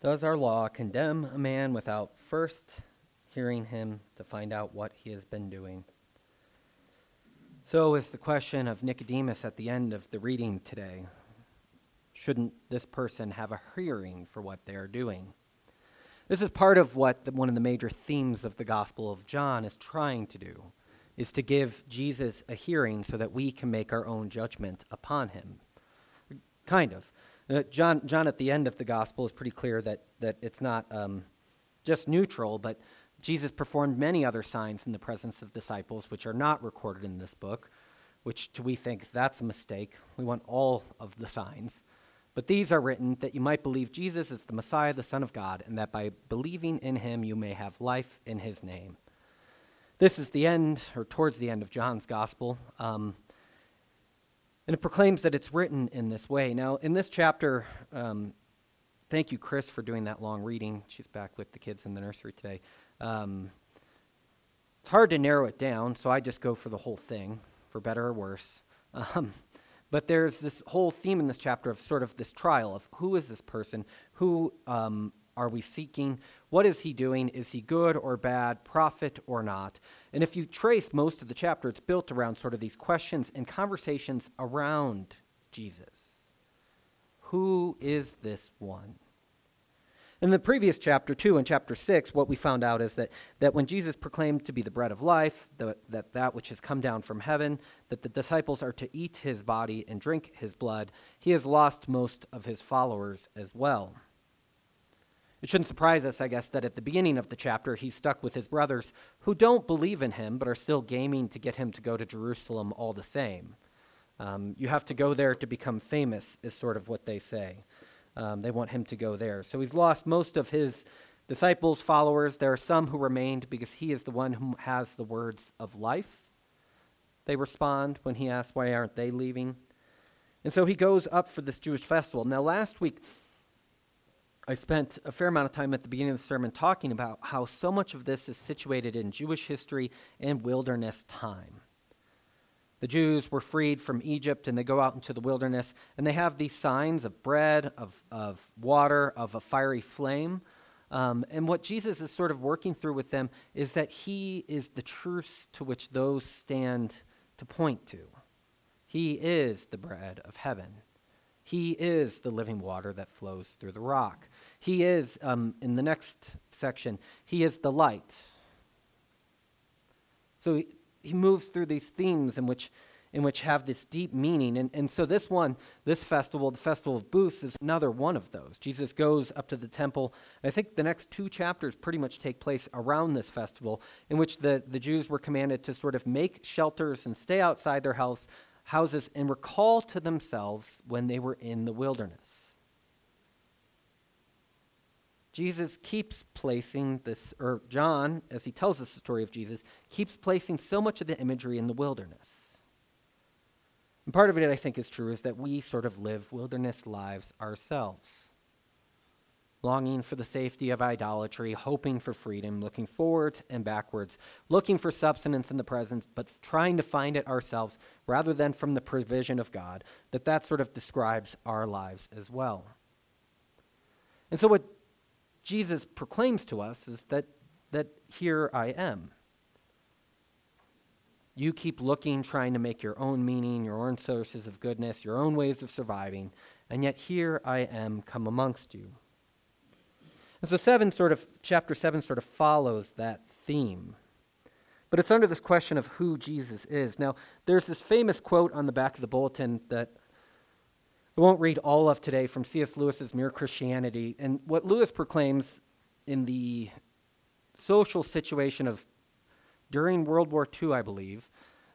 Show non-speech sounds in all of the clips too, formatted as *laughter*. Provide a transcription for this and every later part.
Does our law condemn a man without first hearing him to find out what he has been doing? So is the question of Nicodemus at the end of the reading today. Shouldn't this person have a hearing for what they are doing? This is part of what the, one of the major themes of the Gospel of John is trying to do, is to give Jesus a hearing so that we can make our own judgment upon him. Kind of. Uh, John, John, at the end of the gospel, is pretty clear that, that it's not um, just neutral, but Jesus performed many other signs in the presence of disciples, which are not recorded in this book, which we think that's a mistake. We want all of the signs. But these are written that you might believe Jesus is the Messiah, the Son of God, and that by believing in him you may have life in his name. This is the end, or towards the end of John's gospel. Um, and it proclaims that it's written in this way. Now, in this chapter, um, thank you, Chris, for doing that long reading. She's back with the kids in the nursery today. Um, it's hard to narrow it down, so I just go for the whole thing, for better or worse. Um, but there's this whole theme in this chapter of sort of this trial of who is this person? Who um, are we seeking? What is he doing? Is he good or bad, prophet or not? And if you trace most of the chapter, it's built around sort of these questions and conversations around Jesus. Who is this one? In the previous chapter 2 and chapter 6, what we found out is that, that when Jesus proclaimed to be the bread of life, the, that that which has come down from heaven, that the disciples are to eat his body and drink his blood, he has lost most of his followers as well. It shouldn't surprise us, I guess, that at the beginning of the chapter he's stuck with his brothers who don't believe in him but are still gaming to get him to go to Jerusalem all the same. Um, you have to go there to become famous, is sort of what they say. Um, they want him to go there. So he's lost most of his disciples, followers. There are some who remained because he is the one who has the words of life. They respond when he asks, Why aren't they leaving? And so he goes up for this Jewish festival. Now, last week, I spent a fair amount of time at the beginning of the sermon talking about how so much of this is situated in Jewish history and wilderness time. The Jews were freed from Egypt and they go out into the wilderness and they have these signs of bread, of, of water, of a fiery flame. Um, and what Jesus is sort of working through with them is that he is the truth to which those stand to point to. He is the bread of heaven. He is the living water that flows through the rock. He is, um, in the next section, he is the light. So he, he moves through these themes in which, in which have this deep meaning. And, and so this one, this festival, the Festival of Booths, is another one of those. Jesus goes up to the temple. I think the next two chapters pretty much take place around this festival, in which the, the Jews were commanded to sort of make shelters and stay outside their house, houses and recall to themselves when they were in the wilderness. Jesus keeps placing this, or John, as he tells us the story of Jesus, keeps placing so much of the imagery in the wilderness. And part of it, I think, is true, is that we sort of live wilderness lives ourselves. Longing for the safety of idolatry, hoping for freedom, looking forwards and backwards, looking for substance in the presence, but trying to find it ourselves rather than from the provision of God, that that sort of describes our lives as well. And so, what Jesus proclaims to us is that, that here I am. You keep looking, trying to make your own meaning, your own sources of goodness, your own ways of surviving, and yet here I am come amongst you. And so seven sort of chapter seven sort of follows that theme. But it's under this question of who Jesus is. Now, there's this famous quote on the back of the bulletin that I won't read all of today from C.S. Lewis's Mere Christianity. And what Lewis proclaims in the social situation of during World War II, I believe,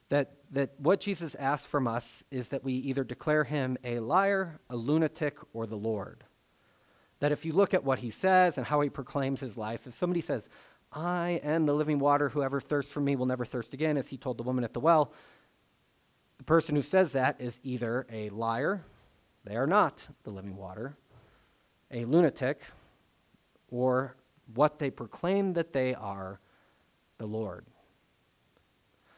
that, that what Jesus asks from us is that we either declare him a liar, a lunatic, or the Lord. That if you look at what he says and how he proclaims his life, if somebody says, I am the living water, whoever thirsts for me will never thirst again, as he told the woman at the well, the person who says that is either a liar, they are not the living water, a lunatic, or what they proclaim that they are, the Lord.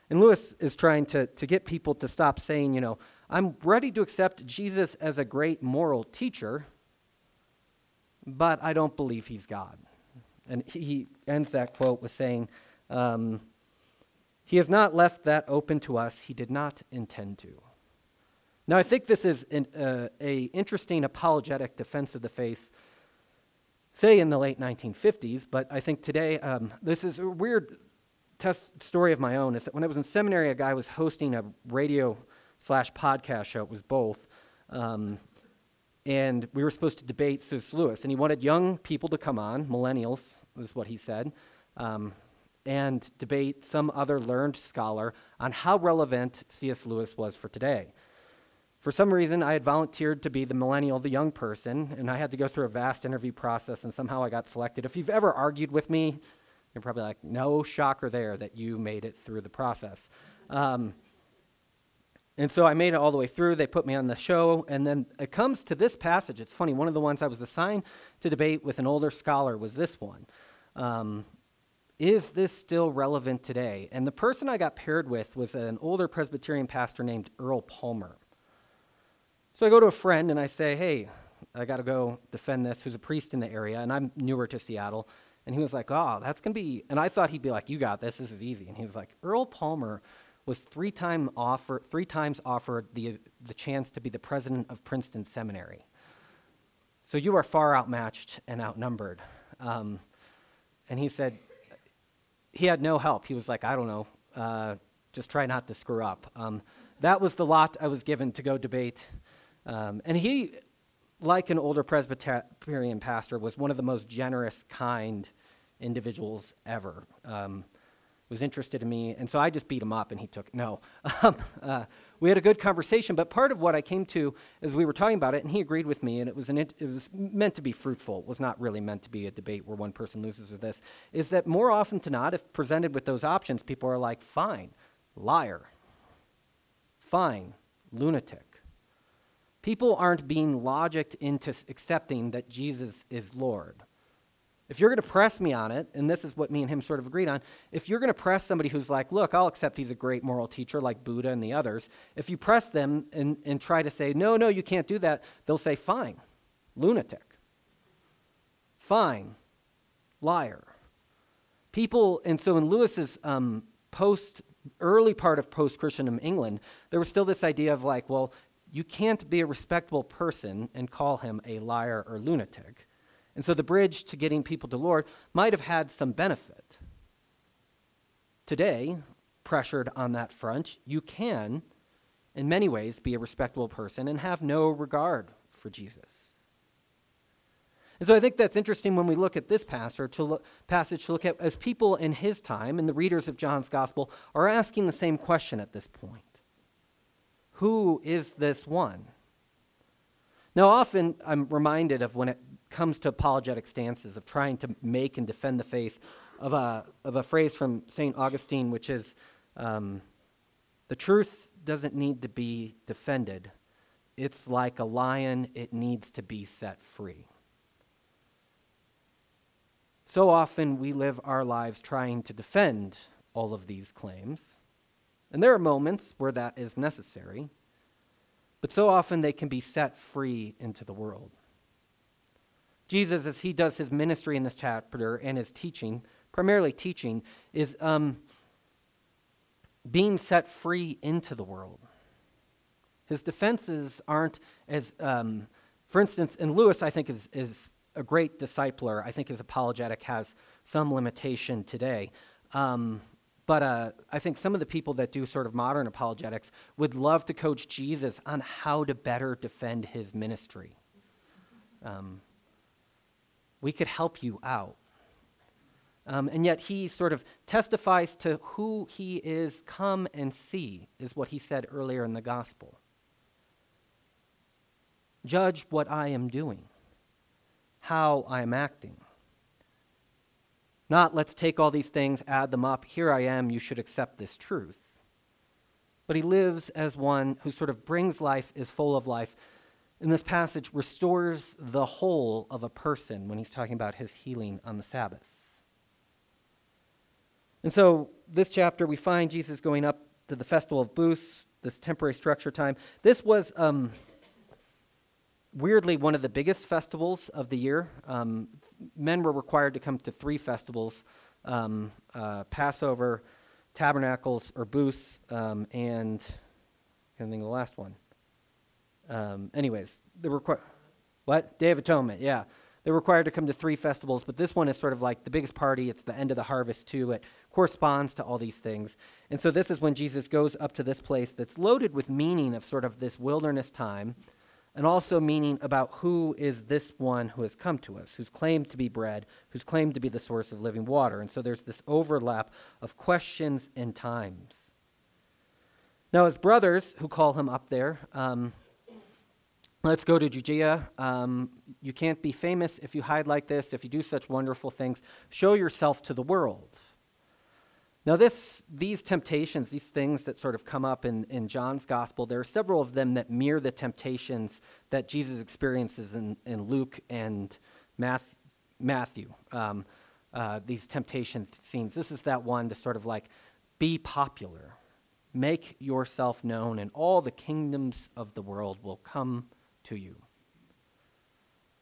And Lewis is trying to, to get people to stop saying, you know, I'm ready to accept Jesus as a great moral teacher, but I don't believe he's God. And he ends that quote with saying, um, He has not left that open to us. He did not intend to. Now, I think this is an uh, a interesting apologetic defense of the faith, say in the late 1950s, but I think today, um, this is a weird test story of my own, is that when I was in seminary, a guy was hosting a radio slash podcast show. It was both. Um, and we were supposed to debate C.S. Lewis, and he wanted young people to come on, millennials, is what he said, um, and debate some other learned scholar on how relevant C.S. Lewis was for today. For some reason, I had volunteered to be the millennial, the young person, and I had to go through a vast interview process, and somehow I got selected. If you've ever argued with me, you're probably like, no shocker there that you made it through the process. Um, and so I made it all the way through. They put me on the show. And then it comes to this passage. It's funny. One of the ones I was assigned to debate with an older scholar was this one. Um, is this still relevant today? And the person I got paired with was an older Presbyterian pastor named Earl Palmer. So I go to a friend and I say, hey, I got to go defend this, who's a priest in the area, and I'm newer to Seattle. And he was like, oh, that's going to be, and I thought he'd be like, you got this, this is easy. And he was like, Earl Palmer was three, time offer, three times offered the, the chance to be the president of Princeton Seminary. So you are far outmatched and outnumbered. Um, and he said, he had no help. He was like, I don't know, uh, just try not to screw up. Um, that was the lot I was given to go debate. Um, and he, like an older Presbyterian pastor, was one of the most generous, kind individuals ever. Um, was interested in me, and so I just beat him up, and he took no. *laughs* Um, uh, we had a good conversation, but part of what I came to as we were talking about it, and he agreed with me, and it was an, it was meant to be fruitful. It was not really meant to be a debate where one person loses or this. Is that more often than not, if presented with those options, people are like, "Fine, liar. Fine, lunatic." People aren't being logicked into accepting that Jesus is Lord. If you're going to press me on it, and this is what me and him sort of agreed on, if you're going to press somebody who's like, look, I'll accept he's a great moral teacher like Buddha and the others, if you press them and, and try to say, no, no, you can't do that, they'll say, fine, lunatic. Fine, liar. People, and so in Lewis's um, post, early part of post Christendom England, there was still this idea of like, well, you can't be a respectable person and call him a liar or lunatic. And so the bridge to getting people to Lord might have had some benefit. Today, pressured on that front, you can, in many ways, be a respectable person and have no regard for Jesus. And so I think that's interesting when we look at this passage to look, passage to look at as people in his time and the readers of John's gospel are asking the same question at this point. Who is this one? Now, often I'm reminded of when it comes to apologetic stances of trying to make and defend the faith of a, of a phrase from St. Augustine, which is um, the truth doesn't need to be defended. It's like a lion, it needs to be set free. So often we live our lives trying to defend all of these claims. And there are moments where that is necessary, but so often they can be set free into the world. Jesus, as he does his ministry in this chapter and his teaching, primarily teaching, is um, being set free into the world. His defenses aren't as, um, for instance, and Lewis, I think, is, is a great discipler. I think his apologetic has some limitation today. Um, but uh, I think some of the people that do sort of modern apologetics would love to coach Jesus on how to better defend his ministry. Um, we could help you out. Um, and yet he sort of testifies to who he is. Come and see, is what he said earlier in the gospel. Judge what I am doing, how I am acting. Not let's take all these things, add them up. Here I am, you should accept this truth. But he lives as one who sort of brings life, is full of life, in this passage restores the whole of a person when he's talking about his healing on the Sabbath. And so, this chapter, we find Jesus going up to the Festival of Booths, this temporary structure time. This was, um, weirdly one of the biggest festivals of the year. Um, men were required to come to three festivals um, uh, Passover, Tabernacles or Booths, um, and I can't think of the last one. Um, anyways, the require what Day of Atonement? Yeah, they're required to come to three festivals, but this one is sort of like the biggest party. It's the end of the harvest too. It corresponds to all these things, and so this is when Jesus goes up to this place that's loaded with meaning of sort of this wilderness time, and also meaning about who is this one who has come to us, who's claimed to be bread, who's claimed to be the source of living water, and so there's this overlap of questions and times. Now, his brothers who call him up there. Um, Let's go to Judea. Um, you can't be famous if you hide like this, if you do such wonderful things. Show yourself to the world. Now, this, these temptations, these things that sort of come up in, in John's gospel, there are several of them that mirror the temptations that Jesus experiences in, in Luke and Math, Matthew. Um, uh, these temptation scenes. This is that one to sort of like be popular, make yourself known, and all the kingdoms of the world will come to you.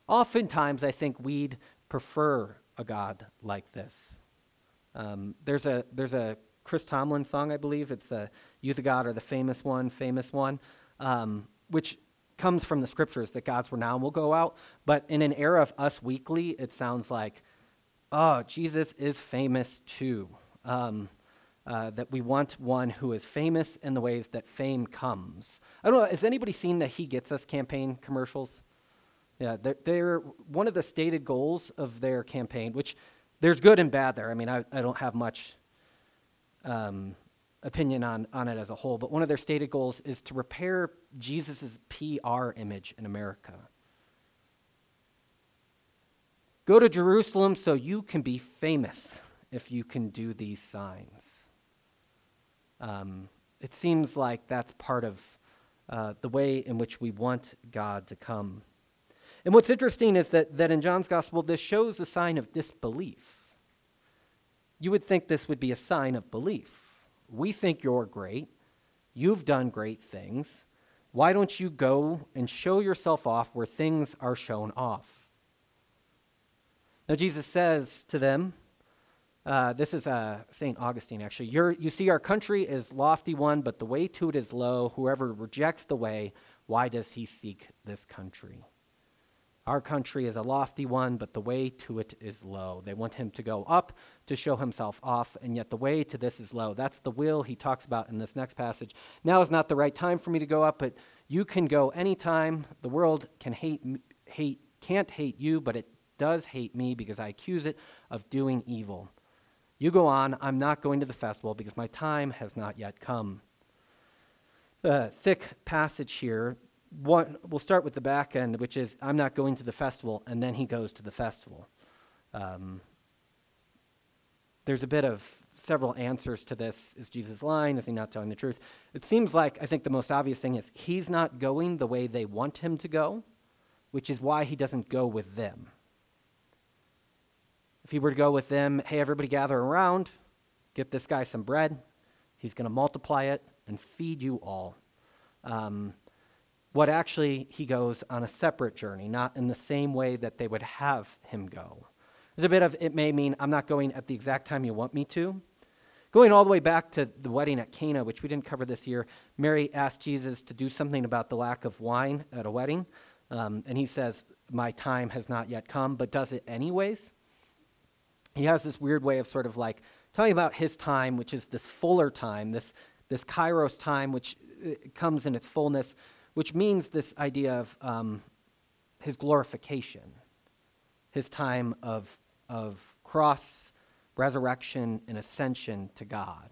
Oftentimes, I think we'd prefer a God like this. Um, there's, a, there's a Chris Tomlin song, I believe. It's a You the God are the famous one, famous one, um, which comes from the scriptures that God's renown will go out. But in an era of Us Weekly, it sounds like, oh, Jesus is famous too. Um, uh, that we want one who is famous in the ways that fame comes. I don't know, has anybody seen the He Gets Us campaign commercials? Yeah, they're, they're one of the stated goals of their campaign, which there's good and bad there. I mean, I, I don't have much um, opinion on, on it as a whole, but one of their stated goals is to repair Jesus' PR image in America. Go to Jerusalem so you can be famous if you can do these signs. Um, it seems like that's part of uh, the way in which we want God to come. And what's interesting is that, that in John's gospel, this shows a sign of disbelief. You would think this would be a sign of belief. We think you're great. You've done great things. Why don't you go and show yourself off where things are shown off? Now, Jesus says to them, uh, this is uh, St. Augustine, actually. You see, our country is lofty one, but the way to it is low. Whoever rejects the way, why does he seek this country? Our country is a lofty one, but the way to it is low. They want him to go up to show himself off, and yet the way to this is low. That's the will he talks about in this next passage. Now is not the right time for me to go up, but you can go anytime. The world can hate, hate, can't hate you, but it does hate me because I accuse it of doing evil. You go on, I'm not going to the festival because my time has not yet come. The thick passage here, one, we'll start with the back end, which is, I'm not going to the festival, and then he goes to the festival. Um, there's a bit of several answers to this. Is Jesus lying? Is he not telling the truth? It seems like, I think the most obvious thing is he's not going the way they want him to go, which is why he doesn't go with them. If he were to go with them, hey, everybody gather around, get this guy some bread, he's going to multiply it and feed you all. Um, what actually he goes on a separate journey, not in the same way that they would have him go. There's a bit of it may mean I'm not going at the exact time you want me to. Going all the way back to the wedding at Cana, which we didn't cover this year, Mary asked Jesus to do something about the lack of wine at a wedding. Um, and he says, My time has not yet come, but does it anyways he has this weird way of sort of like telling about his time, which is this fuller time, this, this kairos time, which uh, comes in its fullness, which means this idea of um, his glorification, his time of, of cross, resurrection, and ascension to God.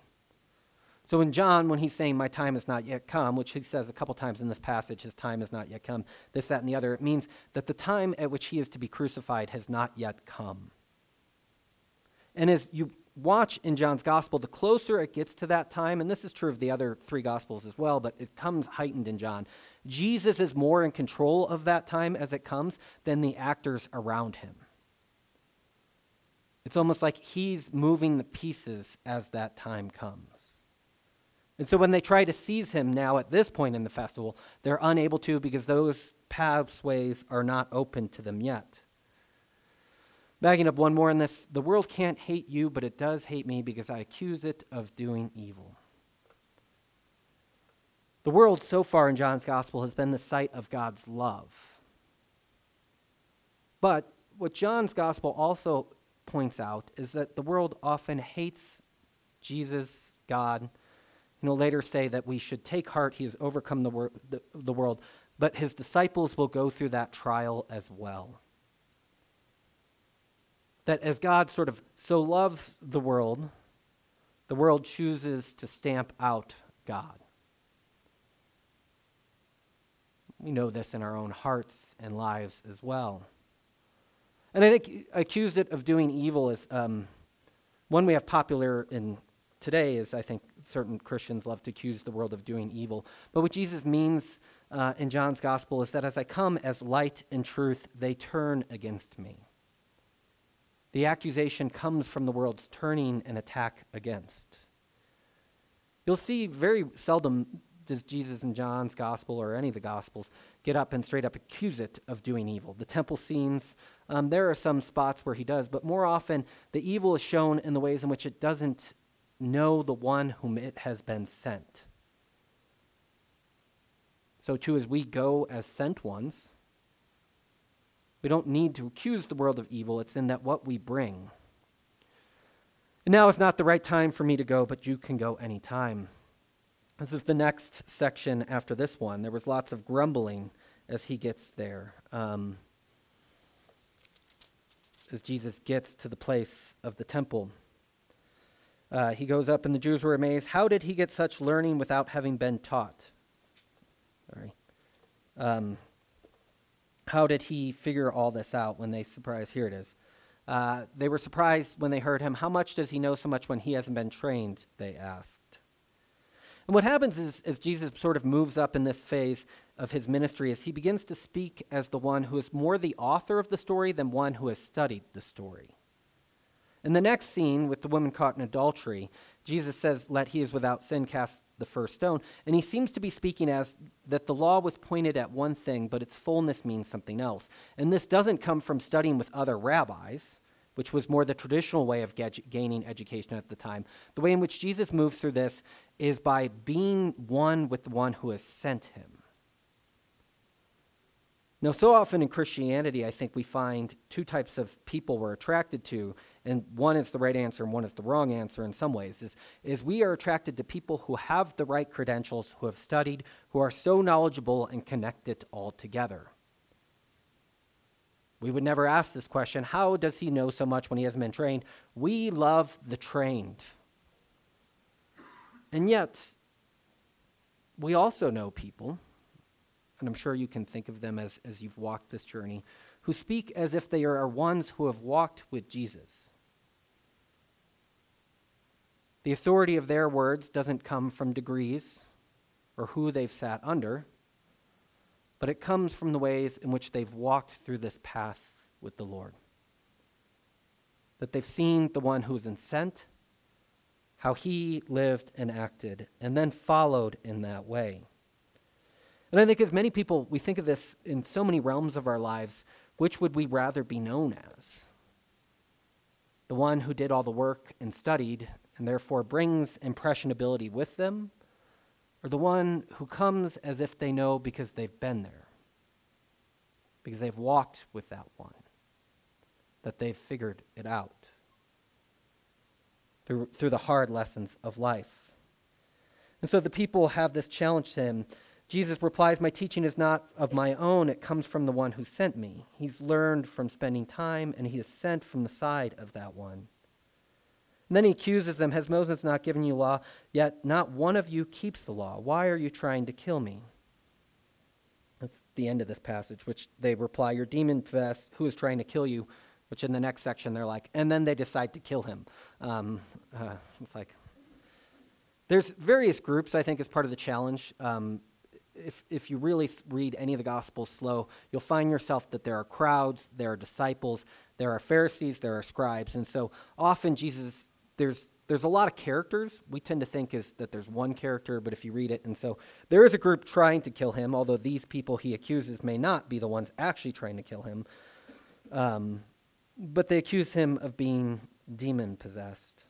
So in John, when he's saying, My time has not yet come, which he says a couple times in this passage, his time has not yet come, this, that, and the other, it means that the time at which he is to be crucified has not yet come. And as you watch in John's gospel, the closer it gets to that time, and this is true of the other three gospels as well, but it comes heightened in John. Jesus is more in control of that time as it comes than the actors around him. It's almost like he's moving the pieces as that time comes. And so when they try to seize him now at this point in the festival, they're unable to because those pathways are not open to them yet. Backing up one more in this the world can't hate you, but it does hate me because I accuse it of doing evil. The world so far in John's gospel has been the site of God's love. But what John's gospel also points out is that the world often hates Jesus, God, and he'll later say that we should take heart, he has overcome the, wor- the, the world, but his disciples will go through that trial as well. That as God sort of so loves the world, the world chooses to stamp out God. We know this in our own hearts and lives as well. And I think accuse it of doing evil is um, one we have popular in today is I think certain Christians love to accuse the world of doing evil. But what Jesus means uh, in John's gospel is that as I come as light and truth, they turn against me. The accusation comes from the world's turning an attack against. You'll see very seldom does Jesus in John's gospel or any of the gospels get up and straight up accuse it of doing evil. The temple scenes, um, there are some spots where he does, but more often the evil is shown in the ways in which it doesn't know the one whom it has been sent. So, too, as we go as sent ones, we don't need to accuse the world of evil. It's in that what we bring. And now is not the right time for me to go, but you can go anytime. This is the next section after this one. There was lots of grumbling as he gets there. Um, as Jesus gets to the place of the temple. Uh, he goes up, and the Jews were amazed. How did he get such learning without having been taught? Sorry. Um, how did he figure all this out when they surprised? Here it is. Uh, they were surprised when they heard him. How much does he know so much when he hasn't been trained? They asked. And what happens is, as Jesus sort of moves up in this phase of his ministry, is he begins to speak as the one who is more the author of the story than one who has studied the story. In the next scene with the woman caught in adultery, Jesus says, Let he is without sin cast the first stone. And he seems to be speaking as that the law was pointed at one thing, but its fullness means something else. And this doesn't come from studying with other rabbis, which was more the traditional way of gaining education at the time. The way in which Jesus moves through this is by being one with the one who has sent him. Now, so often in Christianity, I think we find two types of people we're attracted to, and one is the right answer and one is the wrong answer in some ways, is, is we are attracted to people who have the right credentials, who have studied, who are so knowledgeable and connected all together. We would never ask this question how does he know so much when he hasn't been trained? We love the trained. And yet, we also know people and I'm sure you can think of them as, as you've walked this journey, who speak as if they are ones who have walked with Jesus. The authority of their words doesn't come from degrees or who they've sat under, but it comes from the ways in which they've walked through this path with the Lord. That they've seen the one who was sent, how he lived and acted, and then followed in that way. And I think as many people, we think of this in so many realms of our lives, which would we rather be known as? The one who did all the work and studied and therefore brings impressionability with them, or the one who comes as if they know because they've been there, because they've walked with that one, that they've figured it out through, through the hard lessons of life. And so the people have this challenge to him Jesus replies, My teaching is not of my own, it comes from the one who sent me. He's learned from spending time, and he is sent from the side of that one. And then he accuses them Has Moses not given you law? Yet not one of you keeps the law. Why are you trying to kill me? That's the end of this passage, which they reply, You're demon possessed. Who is trying to kill you? Which in the next section they're like, and then they decide to kill him. Um, uh, it's like, there's various groups, I think, as part of the challenge. Um, if, if you really read any of the Gospels slow, you'll find yourself that there are crowds, there are disciples, there are Pharisees, there are scribes. And so often Jesus, there's, there's a lot of characters. We tend to think is that there's one character, but if you read it, and so there is a group trying to kill him, although these people he accuses may not be the ones actually trying to kill him. Um, but they accuse him of being demon possessed.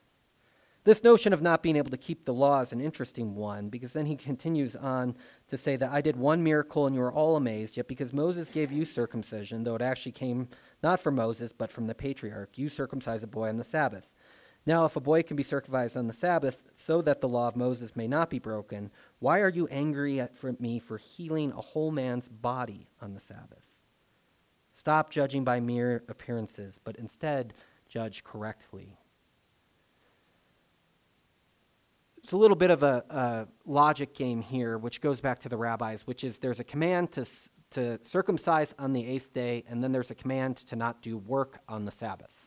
This notion of not being able to keep the law is an interesting one because then he continues on to say that I did one miracle and you are all amazed, yet because Moses gave you circumcision, though it actually came not from Moses but from the patriarch, you circumcise a boy on the Sabbath. Now, if a boy can be circumcised on the Sabbath so that the law of Moses may not be broken, why are you angry at for me for healing a whole man's body on the Sabbath? Stop judging by mere appearances, but instead judge correctly. It's a little bit of a, a, logic game here, which goes back to the rabbis, which is there's a command to, to circumcise on the eighth day, and then there's a command to not do work on the Sabbath.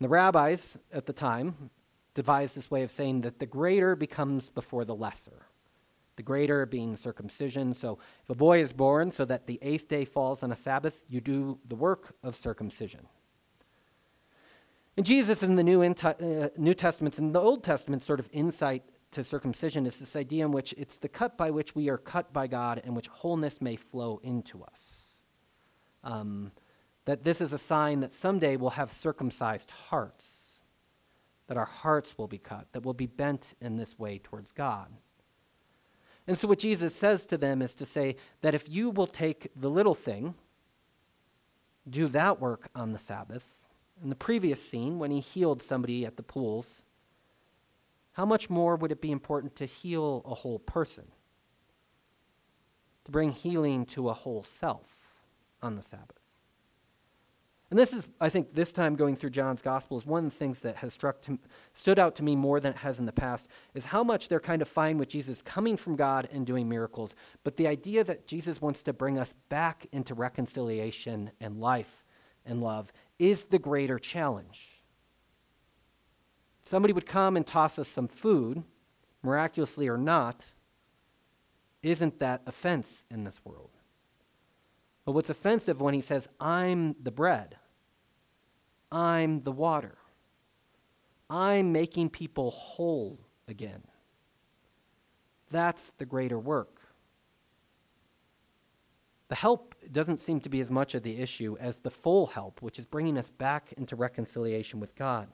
And the rabbis at the time devised this way of saying that the greater becomes before the lesser. The greater being circumcision. So if a boy is born so that the eighth day falls on a Sabbath, you do the work of circumcision. And Jesus in the New, uh, New Testament and the Old Testament sort of insight to circumcision is this idea in which it's the cut by which we are cut by God and which wholeness may flow into us. Um, that this is a sign that someday we'll have circumcised hearts, that our hearts will be cut, that we'll be bent in this way towards God. And so, what Jesus says to them is to say that if you will take the little thing, do that work on the Sabbath, in the previous scene, when he healed somebody at the pools, how much more would it be important to heal a whole person? To bring healing to a whole self on the Sabbath? And this is, I think, this time going through John's Gospel is one of the things that has struck to, stood out to me more than it has in the past is how much they're kind of fine with Jesus coming from God and doing miracles. But the idea that Jesus wants to bring us back into reconciliation and life and love is the greater challenge. Somebody would come and toss us some food, miraculously or not, isn't that offense in this world? But what's offensive when he says, I'm the bread, I'm the water, I'm making people whole again. That's the greater work. The help doesn't seem to be as much of the issue as the full help, which is bringing us back into reconciliation with God.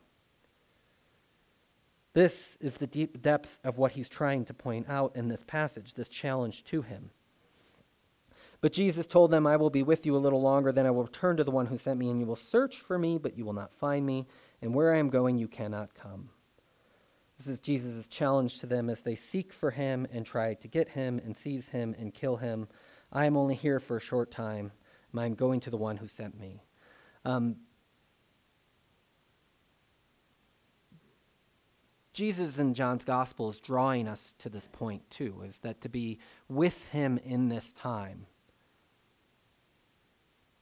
This is the deep depth of what he's trying to point out in this passage, this challenge to him. But Jesus told them, I will be with you a little longer, then I will return to the one who sent me, and you will search for me, but you will not find me, and where I am going, you cannot come. This is Jesus' challenge to them as they seek for him and try to get him and seize him and kill him. I am only here for a short time, I am going to the one who sent me. Um, Jesus in John's gospel is drawing us to this point too, is that to be with him in this time.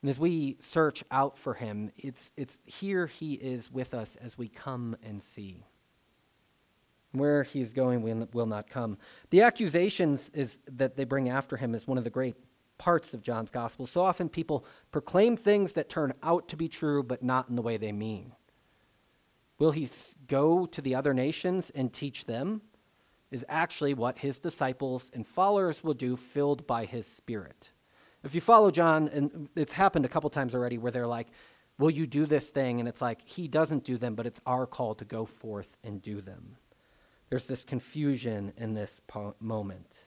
And as we search out for him, it's, it's here he is with us as we come and see. Where he's going will, will not come. The accusations is, that they bring after him is one of the great parts of John's gospel. So often people proclaim things that turn out to be true, but not in the way they mean. Will he go to the other nations and teach them? Is actually what his disciples and followers will do, filled by his spirit. If you follow John, and it's happened a couple times already where they're like, Will you do this thing? And it's like, he doesn't do them, but it's our call to go forth and do them. There's this confusion in this po- moment.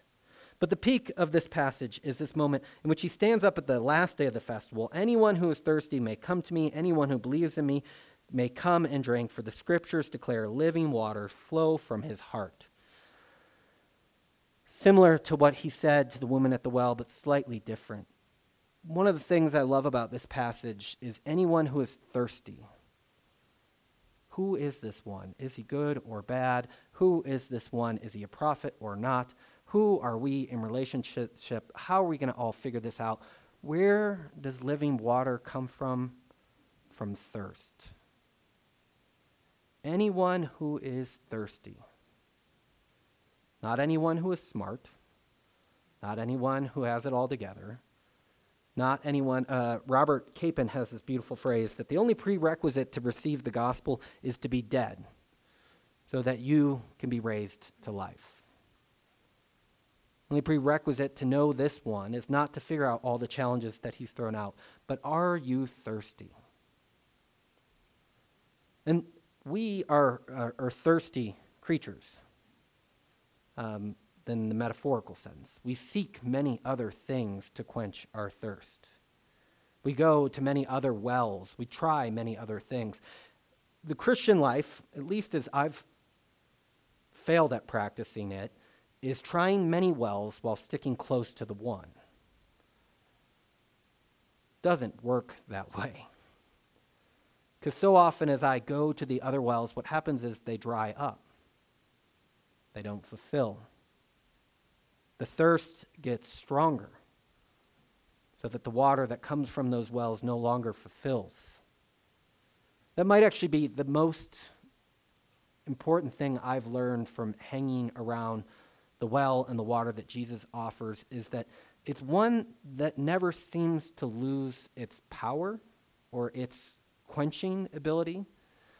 But the peak of this passage is this moment in which he stands up at the last day of the festival. Anyone who is thirsty may come to me. Anyone who believes in me may come and drink, for the scriptures declare living water flow from his heart. Similar to what he said to the woman at the well, but slightly different. One of the things I love about this passage is anyone who is thirsty who is this one? Is he good or bad? Who is this one? Is he a prophet or not? Who are we in relationship? How are we going to all figure this out? Where does living water come from? From thirst. Anyone who is thirsty. Not anyone who is smart. Not anyone who has it all together not anyone. Uh, Robert Capon has this beautiful phrase that the only prerequisite to receive the gospel is to be dead. so that you can be raised to life. Only prerequisite to know this one is not to figure out all the challenges that he's thrown out, but are you thirsty? And we are, are, are thirsty creatures um, than the metaphorical sense. We seek many other things to quench our thirst. We go to many other wells. We try many other things. The Christian life, at least as I've failed at practicing it, is trying many wells while sticking close to the one. Doesn't work that way. Because so often as I go to the other wells, what happens is they dry up, they don't fulfill. The thirst gets stronger so that the water that comes from those wells no longer fulfills. That might actually be the most important thing I've learned from hanging around the well and the water that Jesus offers is that it's one that never seems to lose its power or its quenching ability.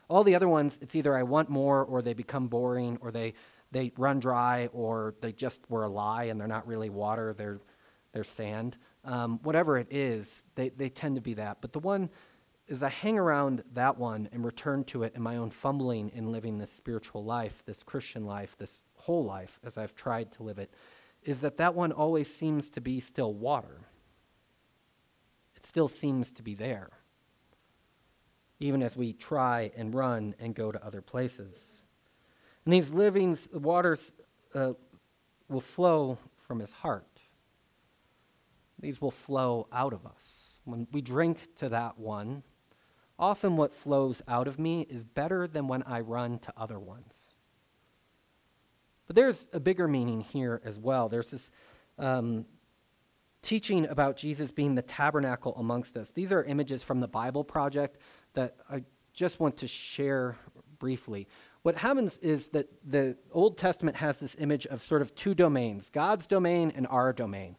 All the other ones, it's either I want more or they become boring or they, they run dry or they just were a lie and they're not really water, they're, they're sand. Um, whatever it is, they, they tend to be that. But the one is I hang around that one and return to it in my own fumbling in living this spiritual life, this Christian life, this whole life as I've tried to live it, is that that one always seems to be still water. It still seems to be there even as we try and run and go to other places. And these living waters uh, will flow from his heart. These will flow out of us. When we drink to that one, often what flows out of me is better than when I run to other ones. But there's a bigger meaning here as well. There's this um, teaching about Jesus being the tabernacle amongst us. These are images from the Bible Project that I just want to share briefly. What happens is that the Old Testament has this image of sort of two domains God's domain and our domain.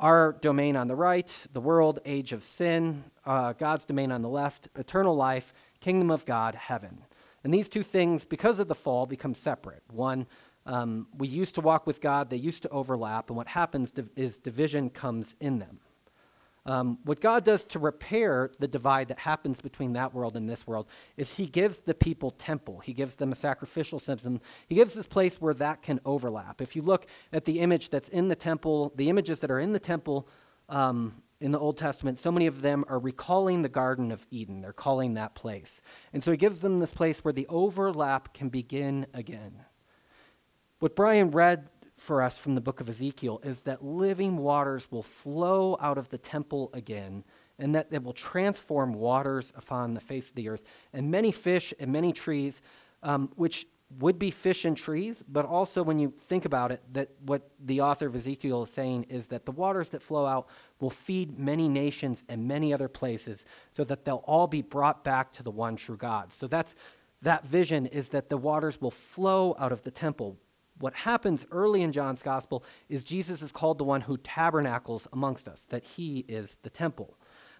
Our domain on the right, the world, age of sin, uh, God's domain on the left, eternal life, kingdom of God, heaven. And these two things, because of the fall, become separate. One, um, we used to walk with God, they used to overlap, and what happens is division comes in them. Um, what God does to repair the divide that happens between that world and this world is He gives the people temple. He gives them a sacrificial system. He gives this place where that can overlap. If you look at the image that's in the temple, the images that are in the temple um, in the Old Testament, so many of them are recalling the Garden of Eden. They're calling that place. And so He gives them this place where the overlap can begin again. What Brian read for us from the book of Ezekiel is that living waters will flow out of the temple again, and that they will transform waters upon the face of the earth. And many fish and many trees, um, which would be fish and trees, but also when you think about it, that what the author of Ezekiel is saying is that the waters that flow out will feed many nations and many other places, so that they'll all be brought back to the one true God. So that's that vision is that the waters will flow out of the temple what happens early in John's gospel is Jesus is called the one who tabernacles amongst us, that he is the temple.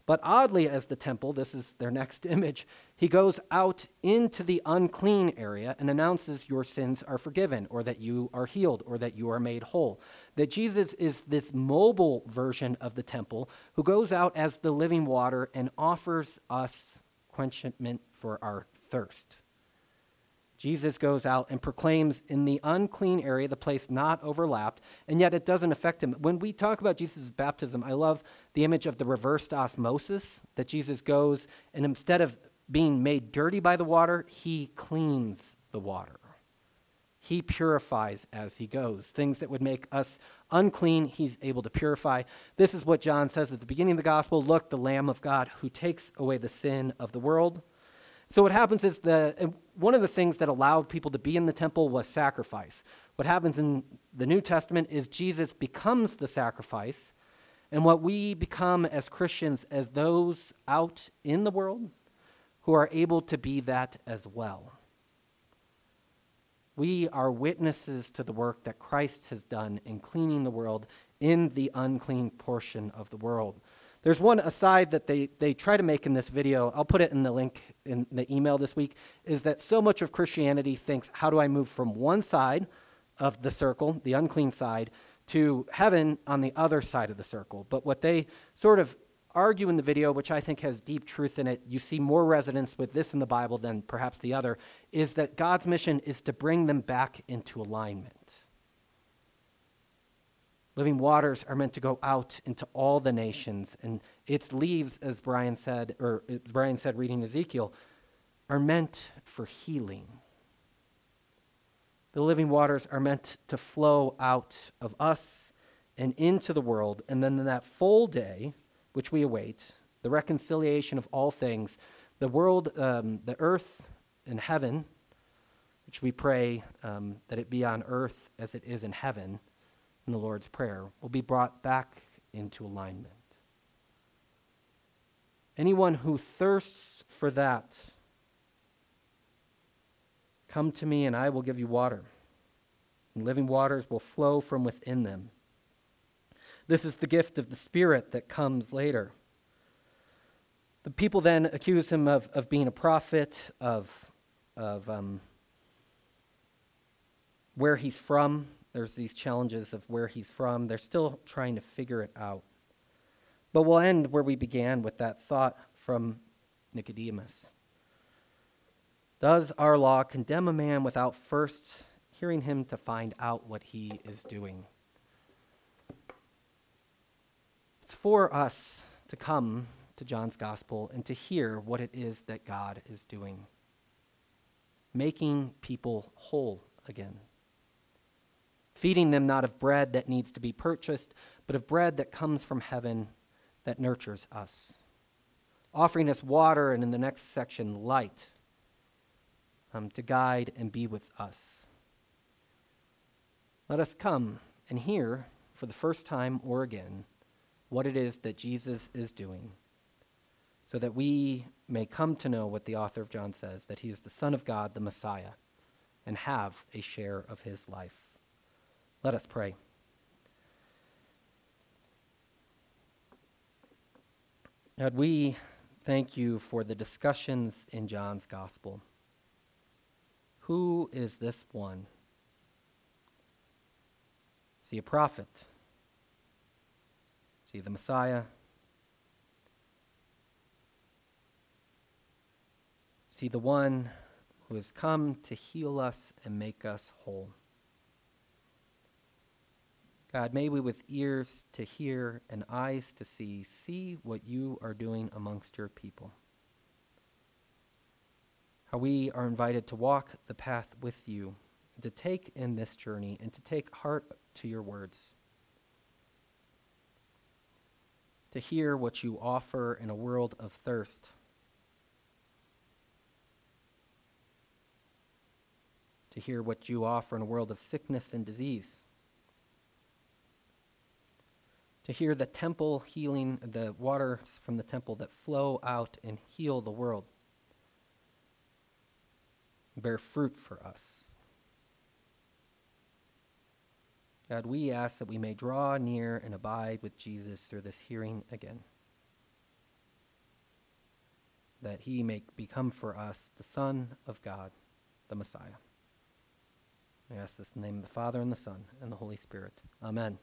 But oddly, as the temple, this is their next *laughs* image, he goes out into the unclean area and announces your sins are forgiven, or that you are healed, or that you are made whole. That Jesus is this mobile version of the temple who goes out as the living water and offers us quenchment for our thirst. Jesus goes out and proclaims in the unclean area, the place not overlapped, and yet it doesn't affect him. When we talk about Jesus' baptism, I love the image of the reversed osmosis that Jesus goes and instead of being made dirty by the water, he cleans the water. He purifies as he goes. Things that would make us unclean, he's able to purify. This is what John says at the beginning of the gospel Look, the Lamb of God who takes away the sin of the world. So what happens is the one of the things that allowed people to be in the temple was sacrifice. What happens in the New Testament is Jesus becomes the sacrifice, and what we become as Christians as those out in the world who are able to be that as well. We are witnesses to the work that Christ has done in cleaning the world in the unclean portion of the world. There's one aside that they, they try to make in this video, I'll put it in the link in the email this week, is that so much of Christianity thinks, how do I move from one side of the circle, the unclean side, to heaven on the other side of the circle? But what they sort of argue in the video, which I think has deep truth in it, you see more resonance with this in the Bible than perhaps the other, is that God's mission is to bring them back into alignment. Living waters are meant to go out into all the nations, and its leaves, as Brian said, or as Brian said reading Ezekiel, are meant for healing. The living waters are meant to flow out of us and into the world, and then in that full day, which we await, the reconciliation of all things, the world, um, the earth and heaven, which we pray um, that it be on earth as it is in heaven in the Lord's Prayer will be brought back into alignment. Anyone who thirsts for that, come to me and I will give you water. And living waters will flow from within them. This is the gift of the Spirit that comes later. The people then accuse him of, of being a prophet, of, of um, where he's from, there's these challenges of where he's from. They're still trying to figure it out. But we'll end where we began with that thought from Nicodemus. Does our law condemn a man without first hearing him to find out what he is doing? It's for us to come to John's gospel and to hear what it is that God is doing, making people whole again feeding them not of bread that needs to be purchased, but of bread that comes from heaven that nurtures us. Offering us water, and in the next section, light um, to guide and be with us. Let us come and hear for the first time or again what it is that Jesus is doing, so that we may come to know what the author of John says that he is the Son of God, the Messiah, and have a share of his life. Let us pray. God, we thank you for the discussions in John's gospel. Who is this one? Is he a prophet? Is he the Messiah? Is he the one who has come to heal us and make us whole? God, may we with ears to hear and eyes to see, see what you are doing amongst your people. How we are invited to walk the path with you, to take in this journey, and to take heart to your words. To hear what you offer in a world of thirst. To hear what you offer in a world of sickness and disease to hear the temple healing, the waters from the temple that flow out and heal the world, bear fruit for us. God, we ask that we may draw near and abide with Jesus through this hearing again. That he may become for us the Son of God, the Messiah. I ask this in the name of the Father, and the Son, and the Holy Spirit. Amen.